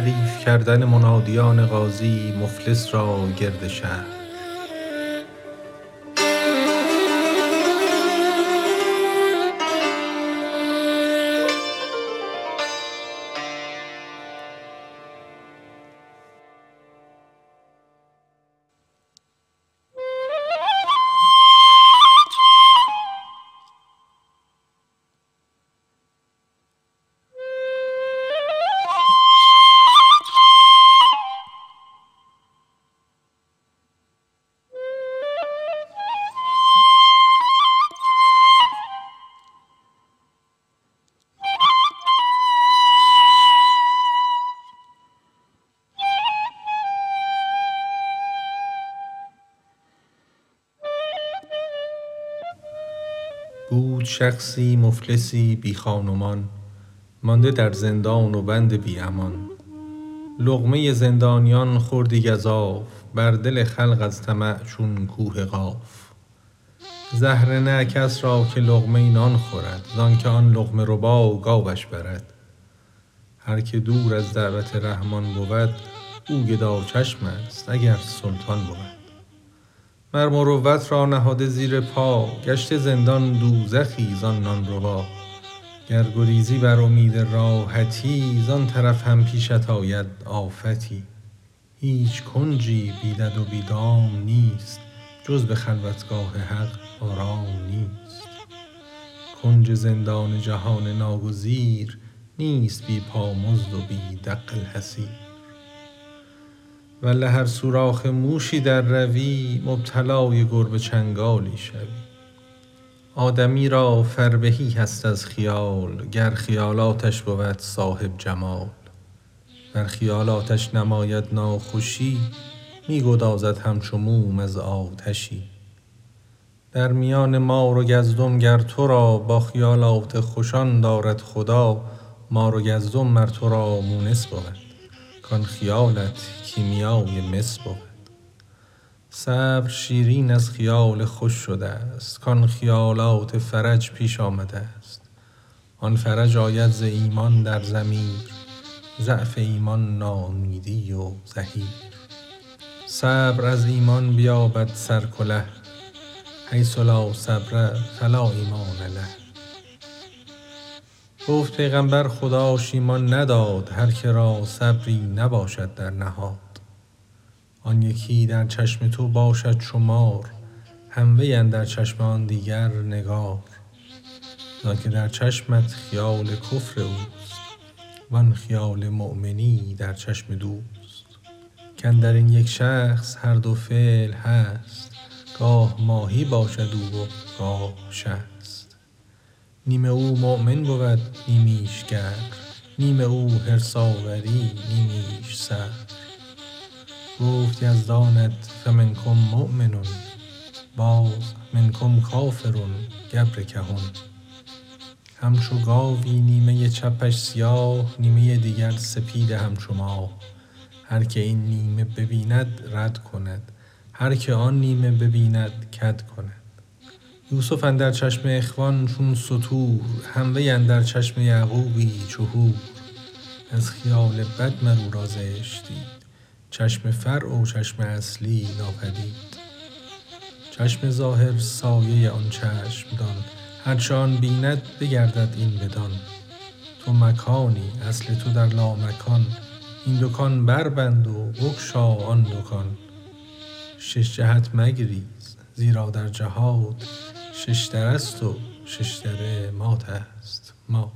تعریف کردن منادیان قاضی مفلس را گرد شهر. بود شخصی مفلسی بی خان و مان مانده در زندان و بند بی امان. لقمه زندانیان خوردی گزاف بر دل خلق از طمع چون کوه قاف. زهره نه کس را که لقمه نان خورد زانک آن لقمه ربا گاوش برد. هر که دور از دعوت رحمان بود او گداچشم است اگر سلطان بود. مر مروت را نهاده زیر پا گشته زندان دوزخی زان نان ربا. گر گریزی بر امید راحتی زان طرف هم پیشت آید آفتی. هیچ کنجی بی دد و بی دام نیست جز به خلوتگاه حق آرام نیست. کنج زندان جهان ناگزیر نیست بی پامزد و بی دق الحصیر ور له هر سوراخ موشی درروی مبتلای گربه چنگالی شوی. آدمی را فربهی هست از خیال گر خیالاتش بود صاحب جمال. ور خیالاتش نماید ناخوشی می گدازد همچو موم از آتشی. در میان مار و گزدم گر تو را با خیالات خوشان دارد خدا مار و گزدم مر تو را مونس بود. کان خیالت کیمیای مس بود. صبر شیرین از خیال خوش شده ست کان خیالات فرج پیش آمده ست آن فرج آید ز ایمان در ضمیر. ضعف ایمان ناامیدی و زحیر صبر از ایمان بیابد سر کله. حیث لا صبر فلا ایمان له. گفت پیغامبر خداش ایمان نداد هر که را صبری نباشد در نهاد. آن یکی در چشم تو باشد چو مار هم وی اندر چشم آن دیگر نگار. زانک در چشمت خیال کفر اوست وان خیال مؤمنی در چشم دوست. کاندر این یک شخص هر دو فعل هست گاه ماهی باشد او و گاه شست نیم او مؤمن بود نیمیش گبر نیم او حرص آوری نیمیش صبر گفت یزدانت فمنکم مؤمن باز منکم کافر گبر کهن همچو گاوی نیمه چپش سیاه نیمه دیگر سپید همچو ماه. هر که این نیمه ببیند رد کند. هر که آن نیمه ببیند کد کند. یوسف اندر چشم اخوان چون ستور هم وی اندر چشم یعقوبی چو حور از خیال بد مر او را زشت دید چشم فرع و چشم اصلی ناپدید. چشم ظاهر سایه آن چشم دان هرچه آن بیند بگردد این بدان. تو مکانی اصل تو در لامکان این دکان بربند و بگشا آن دکان. شش جهت مگریز زیرا در جهات ششدره ست و ششدره مات است مات.